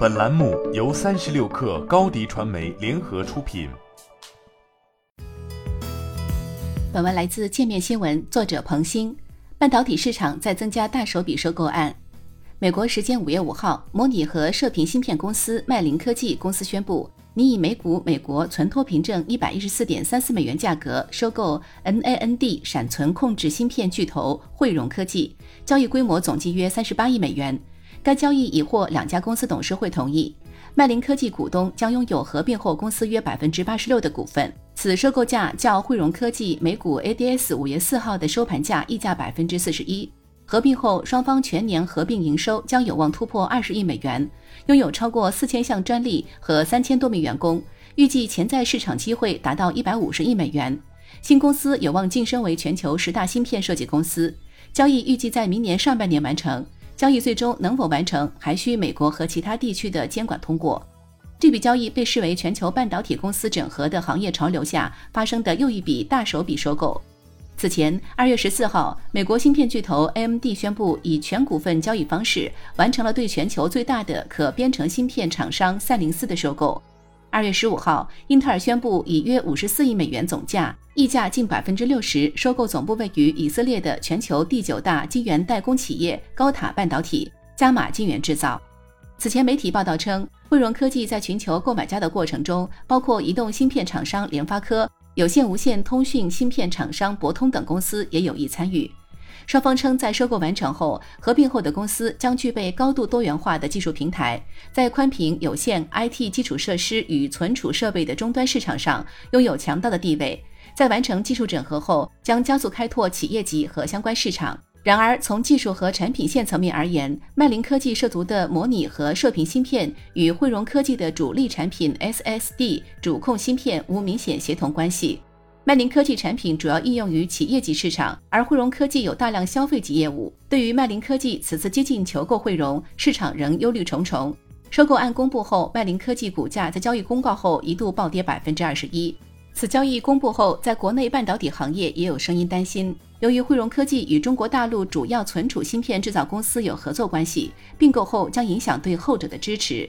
本栏目由三十六氪高低传媒联合出品。本文来自界面新闻，作者彭鑫。半导体市场在增加大手笔收购案。美国时间五月五号，模拟和射频芯片公司麦林科技公司宣布，拟以每股美国存托凭证一百一十四点三四美元价格收购 NAND 闪存控制芯片巨头汇荣科技，交易规模总计约三十八亿美元。该交易已获两家公司董事会同意，麦林科技股东将拥有合并后公司约百分之八十六的股份。此收购价较汇荣科技每股 ADS 五月四号的收盘价溢价百分之四十一。合并后，双方全年合并营收将有望突破二十亿美元，拥有超过四千项专利和三千多名员工，预计潜在市场机会达到一百五十亿美元。新公司有望晋升为全球十大芯片设计公司。交易预计在明年上半年完成。交易最终能否完成，还需美国和其他地区的监管通过。这笔交易被视为全球半导体公司整合的行业潮流下发生的又一笔大手笔收购。此前，二月十四号，美国芯片巨头 AMD 宣布以全股份交易方式完成了对全球最大的可编程芯片厂商赛灵思的收购。二月十五号，英特尔宣布以约五十四亿美元总价，溢价近百分之六十，收购总部位于以色列的全球第九大晶圆代工企业高塔半导体，加码晶圆制造。此前媒体报道称，汇荣科技在寻求购买家的过程中，包括移动芯片厂商联发科、有线无线通讯芯片厂商博通等公司也有意参与。双方称，在收购完成后，合并后的公司将具备高度多元化的技术平台，在宽频、有线、IT 基础设施与存储设备的终端市场上拥有强大的地位。在完成技术整合后，将加速开拓企业级和相关市场。然而，从技术和产品线层面而言，麦林科技涉足的模拟和射频芯片与汇荣科技的主力产品 SSD 主控芯片无明显协同关系。麦林科技产品主要应用于企业级市场，而汇荣科技有大量消费级业务。对于麦林科技此次接近求购汇荣，市场仍忧虑重重。收购案公布后，麦林科技股价在交易公告后一度暴跌百分之二十一。此交易公布后，在国内半导体行业也有声音担心，由于汇荣科技与中国大陆主要存储芯片制造公司有合作关系，并购后将影响对后者的支持。